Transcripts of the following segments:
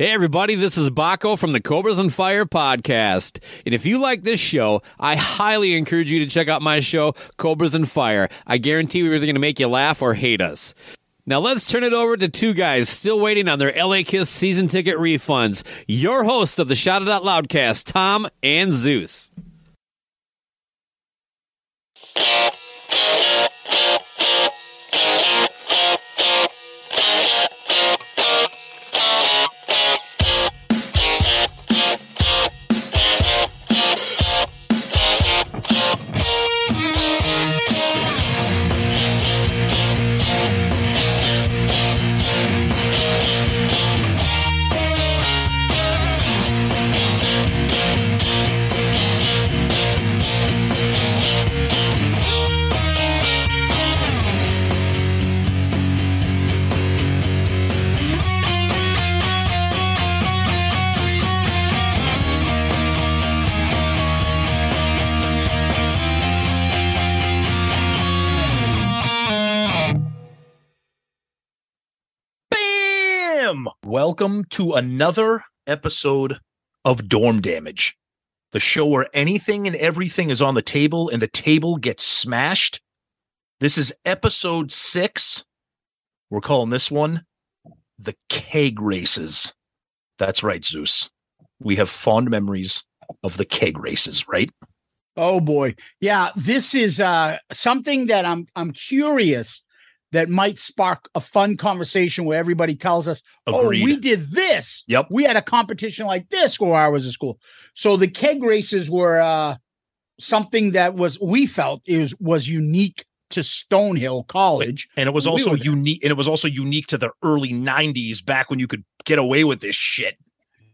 Hey, everybody, this is Baco from the Cobras and Fire podcast. And if you like this show, I highly encourage you to check out my show, Cobras and Fire. I guarantee we're either going to make you laugh or hate us. Now let's turn it over to two guys still waiting on their LA Kiss season ticket refunds. Your hosts of the Shout It Out Loudcast, Tom and Zeus. Welcome to another episode of Dorm Damage, the show where anything and everything is on the table and the table gets smashed. This is episode six. We're calling this one the keg races. That's right, Zeus. We have fond memories of the keg races, right? Oh boy. Yeah, this is uh something that I'm I'm curious that might spark a fun conversation where everybody tells us, "Oh, we did this. Yep. We had a competition like this where I was at school." So the keg races were uh something that was we felt is was unique to Stonehill College. And it was also there. unique and it was also unique to the early 90s back when you could get away with this shit.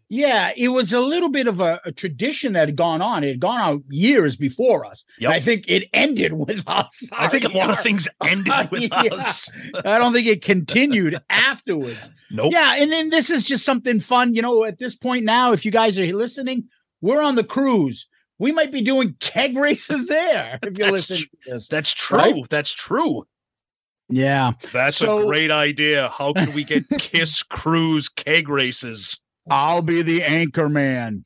Yeah, it was a little bit of a, a tradition that had gone on. It had gone on years before us. Yep. I think it ended with us. I think a lot of things ended with Yeah. us. I don't think it continued afterwards. Nope. Yeah, and then this is just something fun. You know, at this point now, if you guys are listening, we're on the cruise. We might be doing keg races there if you listen tr- That's true. Right? That's true. Yeah. That's So- a great idea. How can we get Kiss Cruise keg races? I'll be the anchor man.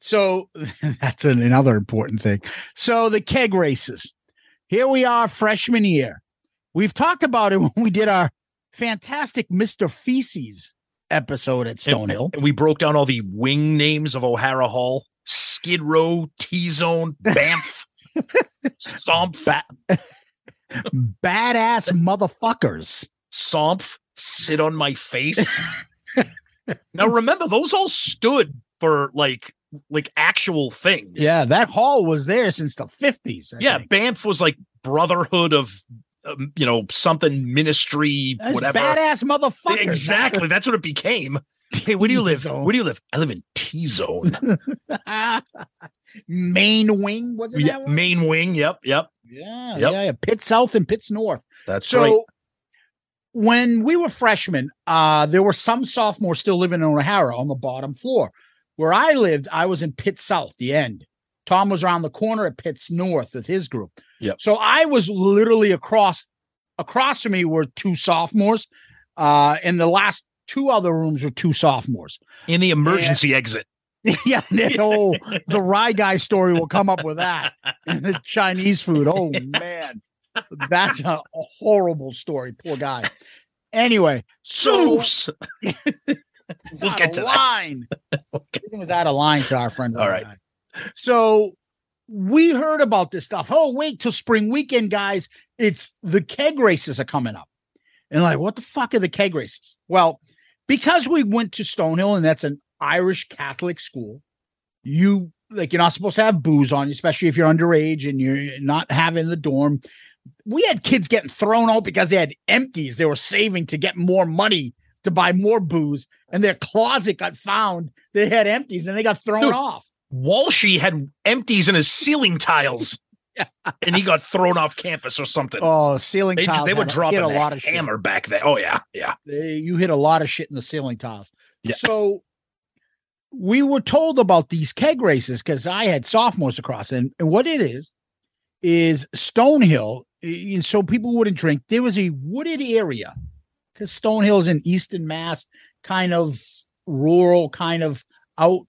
So that's an, another important thing. So the keg races. Here we are, freshman year. We've talked about it when we did our fantastic Mr. Feces episode at Stonehill. And we broke down all the wing names of O'Hara Hall. Skid Row, T Zone, Banff, Somph, Ba- badass motherfuckers. Somph, sit on my face. Now remember, those all stood for like like actual things. Yeah, that hall was there since the 50s. I yeah. think. Banff was like Brotherhood of um, you know something ministry, That's whatever. badass motherfucker. Exactly. That's what it became. Hey, where do you live? Where do you live? I live in T Zone. Main wing, was it? yeah, main wing. Yep, yep. Yeah, Yep. yeah, yeah. Pit South and Pitts North. That's So right. When we were freshmen, uh, there were some sophomores still living in O'Hara on the bottom floor. Where I lived, I was in Pitt South, the end. Tom was around the corner at Pitts North with his group. Yep. So I was literally across across from me were two sophomores. Uh, and the last two other rooms were two sophomores. In the emergency exit. yeah, the whole the rye guy story will come up with that. And the Chinese food. Oh man. That's a, a horrible story. Poor guy. Anyway, Zeus. we'll get to that. line. Everything was out of line to our friend. All right. Guy. So we heard about this stuff. Oh, wait till spring weekend, guys. It's the keg races are coming up. And like, what the fuck are the keg races? Well, because we went to Stonehill and that's an Irish Catholic school, you like you're not supposed to have booze on you, especially if you're underage and you're not having the dorm. We had kids getting thrown out because they had empties they were saving to get more money to buy more booze, and their closet got found. They had empties and they got thrown Dude. off. Walshy had empties in his ceiling tiles. and he got thrown off campus or something. Oh, ceiling they, tiles. they were dropping a lot of shit. hammer back then. Oh yeah, yeah. They, you hit a lot of shit in the ceiling tiles. Yeah. So we were told about these keg races because I had sophomores across, and, and what it is is Stonehill. Eh, And so people wouldn't drink. There was a wooded area because Stonehill is in Eastern Mass, kind of rural kind of out.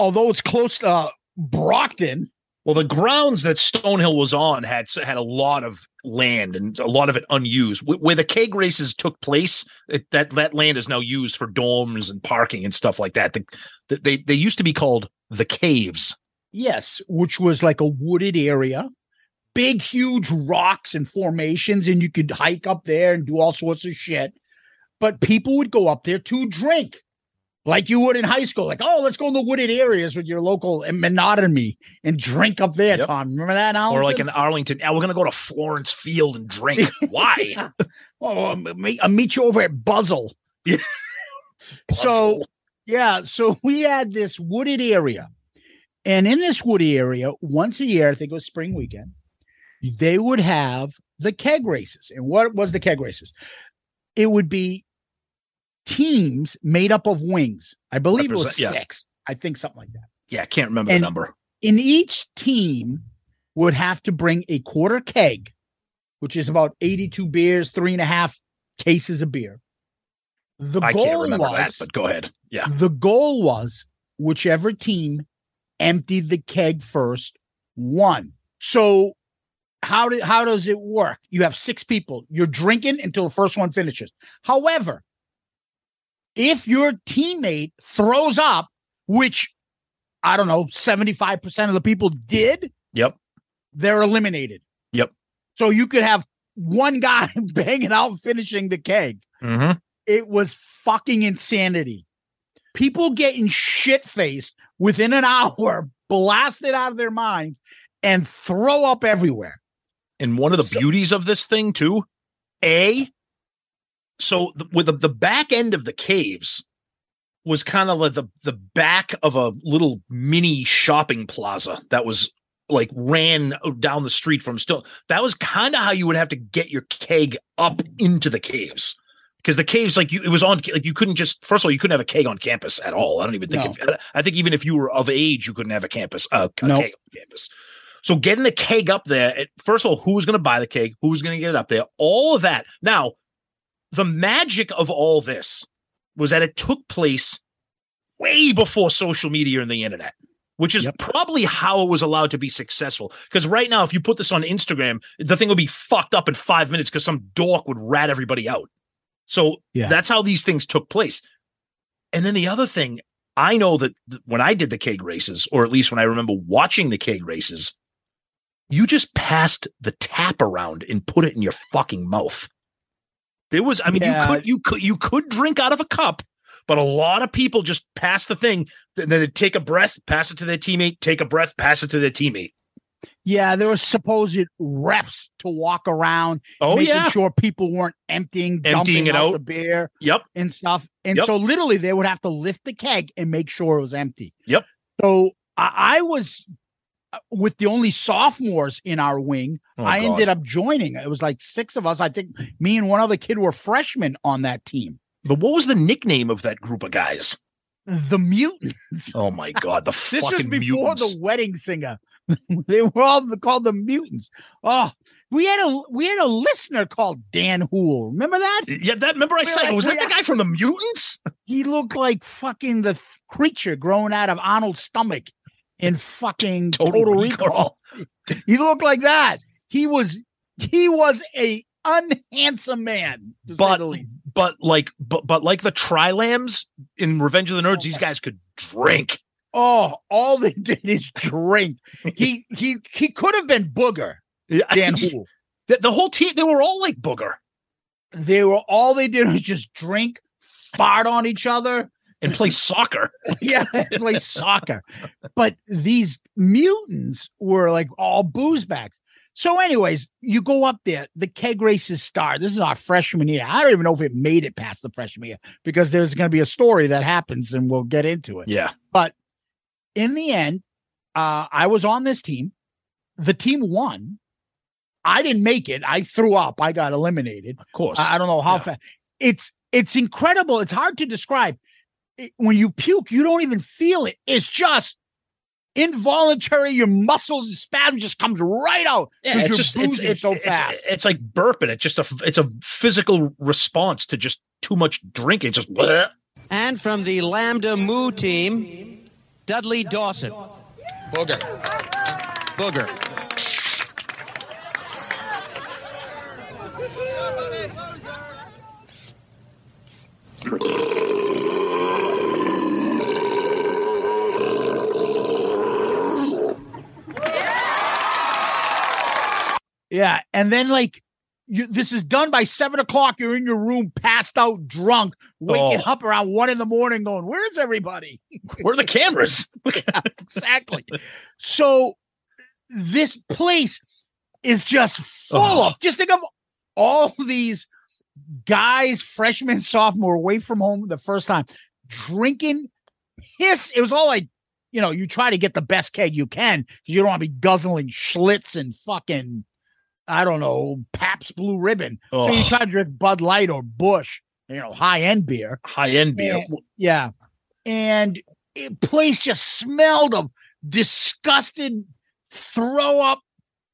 Although it's close to uh, Brockton, Well, the grounds that Stonehill was on had had a lot of land and a lot of it unused. Where the keg races took place, it, that that land is now used for dorms and parking and stuff like that. The, the, they they used to be called the caves. yes, which was like a wooded area, big, huge rocks and formations, and you could hike up there and do all sorts of shit. But people would go up there to drink. Like you would in high school, like, oh, let's go in the wooded areas with your local monotony and drink up there, Yep. Tom. Remember that? Or like in Arlington, "Ah, we're gonna go to Florence Field and drink. Why? Oh, I'll meet, I'll meet you over at Buzzle. So, yeah, so we had this wooded area. And in this woody area, once a year, I think it was spring weekend, they would have the keg races. And what was the keg races? It would be teams made up of wings. I believe it was yeah. six. I think something like that. yeah, I can't remember And- the number. In each team would have to bring a quarter keg, which is about 82 beers, three and a half cases of beer. The I goal can't remember was, that, but go ahead. Yeah. the goal was whichever team emptied the keg first won. So how did how does it work? You have six people. You're drinking until the first one finishes. However, if your teammate throws up, which I don't know, 75% of the people did, Yep. they're eliminated. Yep. So you could have one guy banging out finishing the keg Mm-hmm. it was fucking insanity. People getting shit faced within an hour, blasted out of their minds, and throw up everywhere. And one of the So- beauties of this thing too, a so the, with the, the back end of the caves was kind of like the the back of a little mini shopping plaza that was like ran down the street from still that was kind of how you would have to get your keg up into the caves because the caves like you it was on like you couldn't just first of all you couldn't have a keg on campus at all i don't even think No. if, i think even if you were of age you couldn't have a campus uh, a No. keg on campus so getting the keg up there, first of all, who's going to buy the keg? Who's going to get it up there? All of that. Now, the magic of all this was that it took place way before social media and the internet, which is Yep. probably how it was allowed to be successful. Because right now, if you put this on Instagram, the thing would be fucked up in five minutes because some dork would rat everybody out. So Yeah. that's how these things took place. And then the other thing, I know that th- when I did the keg races, or at least when I remember watching the keg races, you just passed the tap around and put it in your fucking mouth. There was, I mean, Yeah. you could, you could, you could drink out of a cup, but a lot of people just pass the thing. And then they take a breath, pass it to their teammate, take a breath, pass it to their teammate. Yeah, there were supposed refs to walk around, Oh making yeah, sure people weren't emptying, Emptying dumping it out out. the beer yep, and stuff. And Yep. so literally they would have to lift the keg and make sure it was empty. Yep. So I, I was Uh, with the only sophomores in our wing. Oh, I God. ended up joining. It was like six of us. I think me and one other kid were freshmen on that team. But what was the nickname of that group of guys? The mutants. Oh my god, the This was before mutants. the wedding singer. they were all called the mutants. Oh, we had a we had a listener called Dan Hool. Remember that? yeah, that remember I We're said like, was that the guy from the mutants? He looked like fucking the th- creature growing out of Arnold's stomach in fucking Total Total, Recall. Recall. he looked like that. He was he was a unhandsome man, But but like but but like the Tri-Lambs in Revenge of the Nerds, oh, these guys could drink. Oh, all they did is drink. He he he could have been Booger, Dan Hool. the, the whole team, they were all like booger They were all they did was just drink, fart on each other, and play soccer. yeah, play soccer. But these mutants were like all booze bags. So, anyways, you go up there, the keg races start. This is our freshman year. I don't even know if it made it past the freshman year because there's going to be a story that happens and we'll get into it. Yeah. But in the end, uh, I was on this team. The team won. I didn't make it. I threw up. I got eliminated. Of course. I I don't know how Yeah. fast. It's it's incredible. It's hard to describe. It- when you puke, you don't even feel it. It's just involuntary. Your muscles and spasm just comes right out. yeah, 'cause it's just it's, it's, so it's, fast. it's like burping. It's just a it's a physical response to just too much drinking. Just bleh. And from the Lambda Mu team, Dudley Dawson. Booger. Booger. Yeah, and then like you, this is done by seven o'clock. You're in your room, passed out, drunk, waking Oh. up around one in the morning, going, "Where's everybody?" Where are the cameras? exactly. So this place is just full Oh. of. Just think of all these guys, freshmen, sophomore, away from home the first time, drinking piss. It was all like, you know, you try to get the best keg you can because you don't want to be guzzling Schlitz and fucking, I don't know, Pabst Blue Ribbon. So you Oh, try to drink Bud Light or Busch, you know, high end beer. high end beer. And- yeah. And it place just smelled of disgusted throw up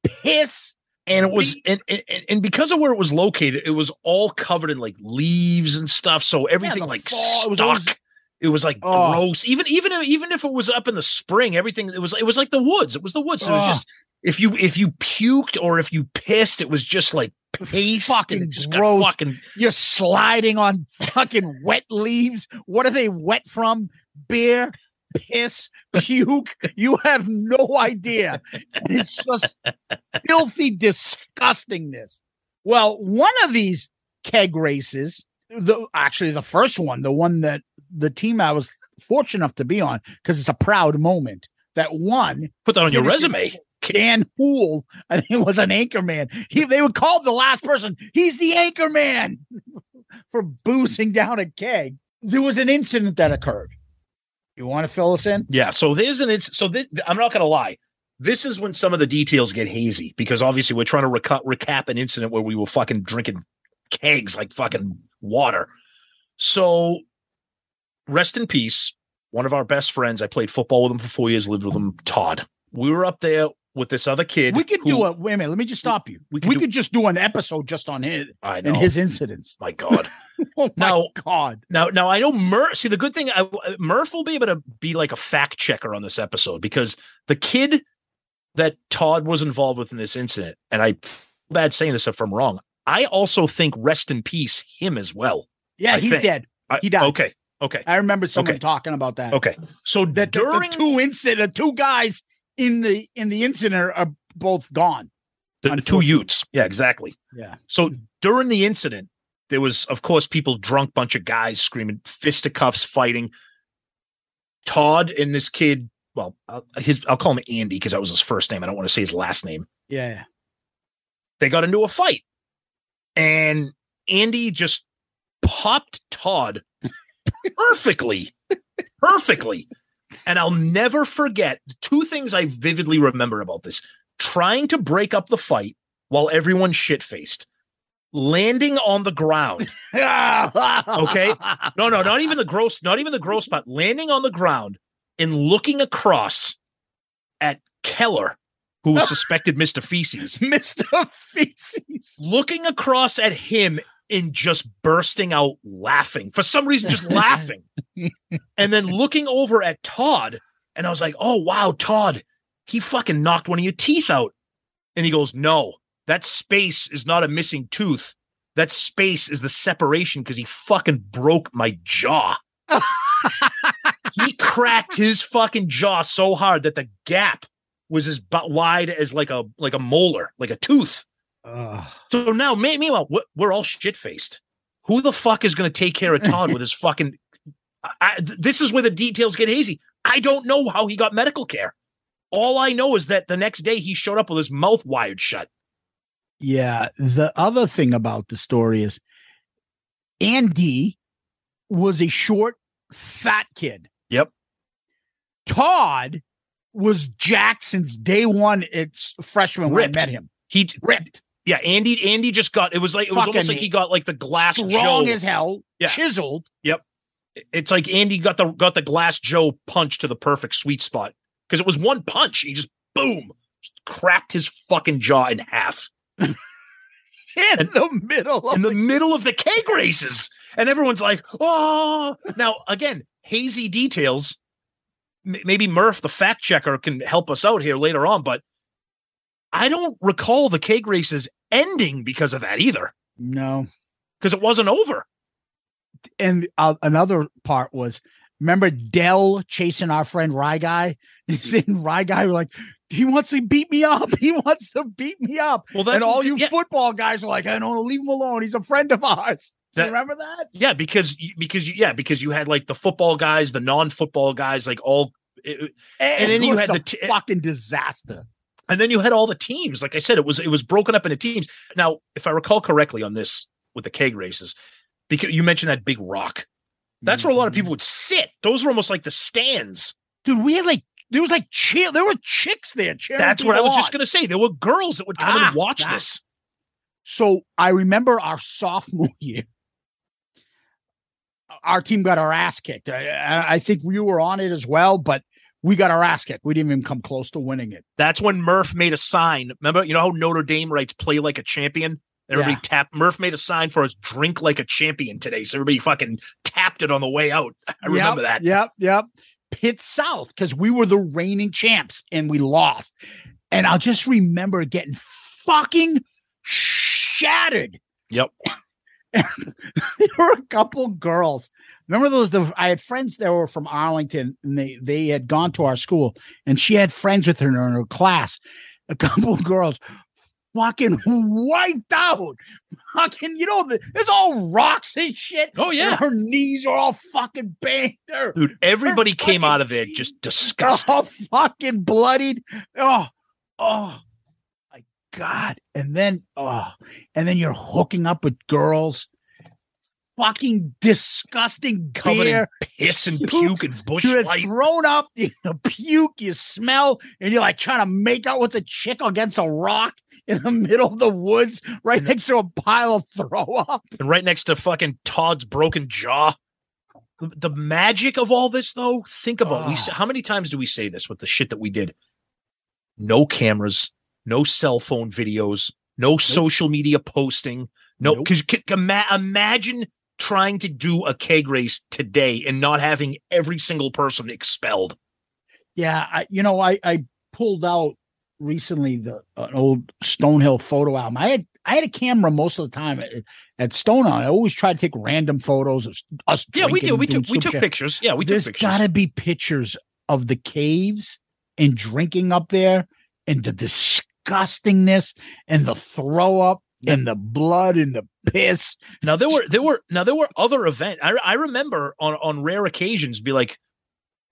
piss. and it was and, and and because of where it was located, it was all covered in like leaves and stuff. So everything the like fall- it was stuck. it was like Oh. gross. Even even if, even if it was up in the spring, everything it was it was like the woods. It was the woods. It was Oh. just if you if you puked or if you pissed, it was just like paste. Fucking just gross. got fucking You're sliding on fucking wet leaves. What are they wet from? Beer, piss, puke. You have no idea. It's just filthy disgustingness. Well, one of these keg races, the actually the first one, the one that the team I was fortunate enough to be on, because it's a proud moment. That one put that on your resume. it. Dan Poole, I think it was an anchor man. He they would call the last person, he's the anchor man for boozing down a keg. There was an incident that occurred. You want to fill us in? Yeah. So there's an it's so I'm not gonna lie. This is when some of the details get hazy because obviously we're trying to reca- recap an incident where we were fucking drinking kegs like fucking water. So rest in peace. One of our best friends, I played football with him for four years, lived with him, Todd. We were up there with this other kid. We could who- do a wait a minute, let me just stop you. we We could could, just do an episode just on his I know. and his incidents. my God. Oh my Now- god. Now, now I know Murph. See, the good thing, I, uh, Murph will be able to be like a fact checker on this episode because the kid that Todd was involved with in this incident, and I bad saying this if I'm wrong. I also think rest in peace him as well. Yeah, I he's think- dead. I- He died. Okay, okay, I remember someone Okay. talking about that. okay. So That the- during the, two incident, the two guys in the in the incident are both gone. the, the two. Utes, yeah, exactly. Yeah. So during the incident, there was, of course, people drunk, bunch of guys screaming, fisticuffs, fighting. Todd and this kid, well, uh, his I'll call him Andy because that was his first name. I don't want to say his last name. Yeah. They got into a fight, and Andy just popped Todd perfectly, perfectly. And I'll never forget two things I vividly remember about this: trying to break up the fight while everyone's shit faced, landing on the ground. okay. No, no, not even the gross, not even the gross spot. Landing on the ground and looking across at Keller, who was suspected Mr. Feces, Mr. Feces. looking across at him and just bursting out laughing for some reason, just laughing. And then looking over at Todd, and I was like, oh, wow, Todd, he fucking knocked one of your teeth out. And he goes, no, that space is not a missing tooth. That space is the separation because he fucking broke my jaw. he cracked his fucking jaw so hard that the gap was as wide as like a like a molar, like a tooth. So now, meanwhile, we're, all shit faced. Who the fuck is going to take care of Todd with his fucking? I, this is where the details get hazy. I don't know how he got medical care. All I know is that the next day he showed up with his mouth wired shut. Yeah. The other thing about the story is Andy was a short, fat kid. Yep. Todd was Jackson's day one. It's freshman when. I met him. He Ripped, yeah, Andy Andy just got it was like it was almost like he got like the glass strong Joe. as hell, Yeah. chiseled. Yep. It's like Andy got the got the glass Joe punch to the perfect sweet spot because it was one punch. He just boom cracked his fucking jaw in half. in the middle of in the middle of the keg races. And everyone's like, oh. Now, again, hazy details. M- maybe Murph, the fact checker, can help us out here later on, but I don't recall the cake races ending because of that either, no. because it wasn't over. And uh, another part was remember Dell chasing our friend Rye Guy? He's in Rye Guy, we're like, he wants to beat me up. He wants to beat me up. Well, that's and all you yeah, football guys are like, I don't leave him alone. He's a friend of ours. Do you That- remember that? yeah, because you- because you, yeah, because you had like the football guys, the non-football guys, like all, it- And then you had the t- fucking disaster. And then you had all the teams. Like I said, it was it was broken up into teams. Now, if I recall correctly on this with the keg races, because you mentioned that big rock, that's where a lot of people would sit. Those were almost like the stands. dude. We had like there was like cheer. There were chicks there. That's what I was just gonna say. There were girls that would come Ah, and watch ah. this. So I remember our sophomore year. Our team got our ass kicked. I- I, I think we were on it as well, but we got our ass kicked. We didn't even come close to winning it. That's when Murph made a sign. Remember, you know how Notre Dame writes "play like a champion." Everybody Yeah. tapped. Murph made a sign for us "drink like a champion" today, so everybody fucking tapped it on the way out. I remember that. Yep, yep. Pitt South because we were the reigning champs and we lost. And I'll just remember getting fucking shattered. Yep. there were a couple girls. Remember those? The, I had friends that were from Arlington, and they they had gone to our school, and she had friends with her in her class. A couple of girls, fucking wiped out. Fucking, you know, the, there's all rocks and shit. Oh yeah, her knees are all fucking banged. Her dude. Everybody came out of there just disgusted. all fucking bloodied. Oh, oh my god! And then, oh, and then you're hooking up with girls. Fucking disgusting Covered in beer. Piss and Puke. and Busch You're light. thrown up, you puke, you smell, and you're like trying to make out with a chick against a rock in the middle of the woods, right And- next to a pile of throw up. and right next to fucking Todd's broken jaw. The, the magic of all this, though, think about we. Ah. How many times do we say this with the shit that we did? No cameras, no cell phone videos, no social media posting, no. Nope. Because imagine trying to do a keg race today and not having every single person expelled. Yeah, I, you know, I I pulled out recently the an old Stonehill photo album. I had I had a camera most of the time at, at Stonehill. I always try to take random photos of us. Yeah, we did. We took we took shit. pictures. Yeah, we There's took pictures. got to be pictures of the caves and drinking up there and the disgustingness and the throw up and the blood and the piss. Now there were there were now there were other events. I I remember on on rare occasions be like,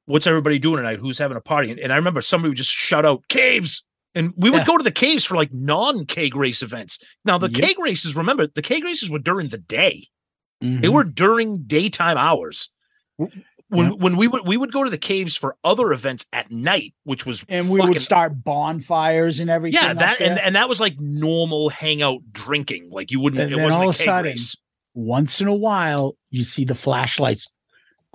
"What's everybody doing tonight? Who's having a party?" And, and I remember somebody would just shout out caves, and we would Yeah. go to the caves for like non keg race events. Now the Yep. keg races, remember the keg races were during the day. They Mhm. were during daytime hours. When when we would we would go to the caves for other events at night, which was and we fucking- would start bonfires and everything. yeah that and, and that was like normal hangout drinking. Like you wouldn't And it then wasn't all a of a sudden, race. once in a while you see the flashlights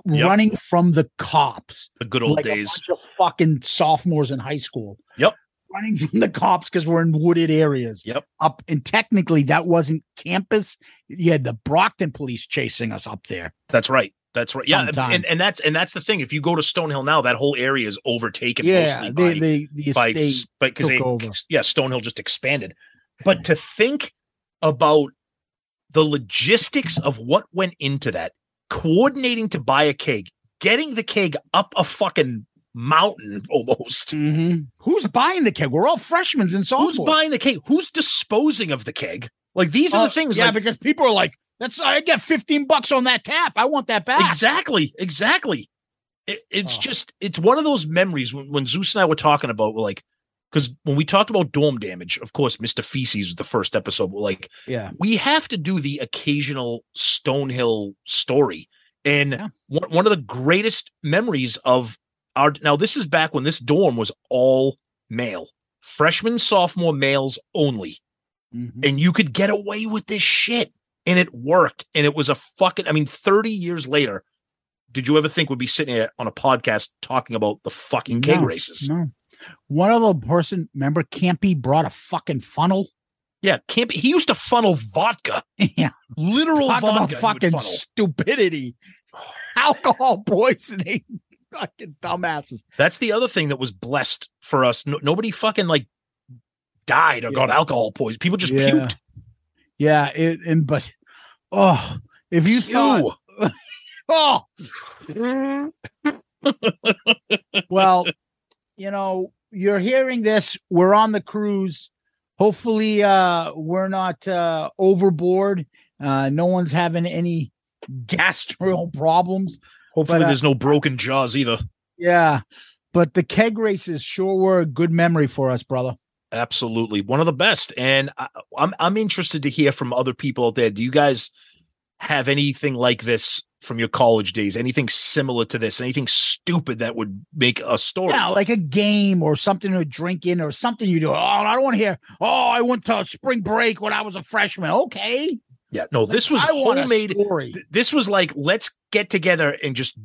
Yep. running from the cops The good old like days. a bunch of fucking sophomores in high school Yep. running from the cops because we're in wooded areas Yep. up and technically that wasn't campus you had the brockton police chasing us up there That's right. That's right. Yeah, Sometimes. and, and that's and that's the thing. If you go to Stonehill now, that whole area is overtaken yeah they, by they, the by estate because they over. yeah Stonehill just expanded. But to think about the logistics of what went into that, coordinating to buy a keg, getting the keg up a fucking mountain almost. Mhm. who's buying the keg we're all freshmen and sophomores Who's buying the keg? Who's disposing of the keg? Like these are Uh, the things. yeah like, because people are like that's i get 15 bucks on that tap i want that back Exactly, exactly. It, it's Oh. just it's one of those memories when, when Zeus and I were talking about we're like because when we talked about dorm damage, of course, Mr. Feces was the first episode. We're like, yeah we have to do the occasional Stonehill story. And Yeah. one, one of the greatest memories of our now, this is back when this dorm was all male, freshman, sophomore males only Mhm. and you could get away with this shit and it worked and it was a fucking i mean 30 years later did you ever think we'd be sitting here on a podcast talking about the fucking keg No, races No. One other person, remember Campy brought a fucking funnel. Yeah, can't. He used to funnel vodka, yeah. literal Talk vodka. fucking stupidity. Alcohol poisoning. fucking dumbasses. That's the other thing that was blessed for us. No, nobody fucking like died or got alcohol poison. People just Yeah. puked. Yeah, it, and but oh, if you thought oh well, you know, you're hearing this. We're on the cruise. Hopefully, uh, we're not uh overboard. Uh, no one's having any gastro problems. Hopefully, But, uh, there's no broken jaws either. Yeah, but the keg races sure were a good memory for us, brother. Absolutely, one of the best. And I, I'm I'm interested to hear from other people out there. Do you guys have anything like this from your college days? Anything similar to this? Anything stupid that would make a story? Yeah, like a game or something to drink in or something you do. Oh, I don't want to hear. Oh, I went to spring break when I was a freshman. Okay, yeah, no. This was I homemade. This was like let's get together and just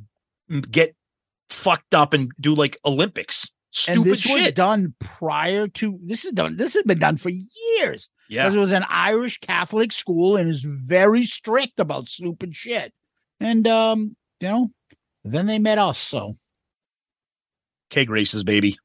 get fucked up and do like Olympics. And Stupid this was shit. done prior to this is done. This has been done for years Yeah, because it was an Irish Catholic school and is very strict about stupid shit. And um, you know, then they met us. So keg races, baby.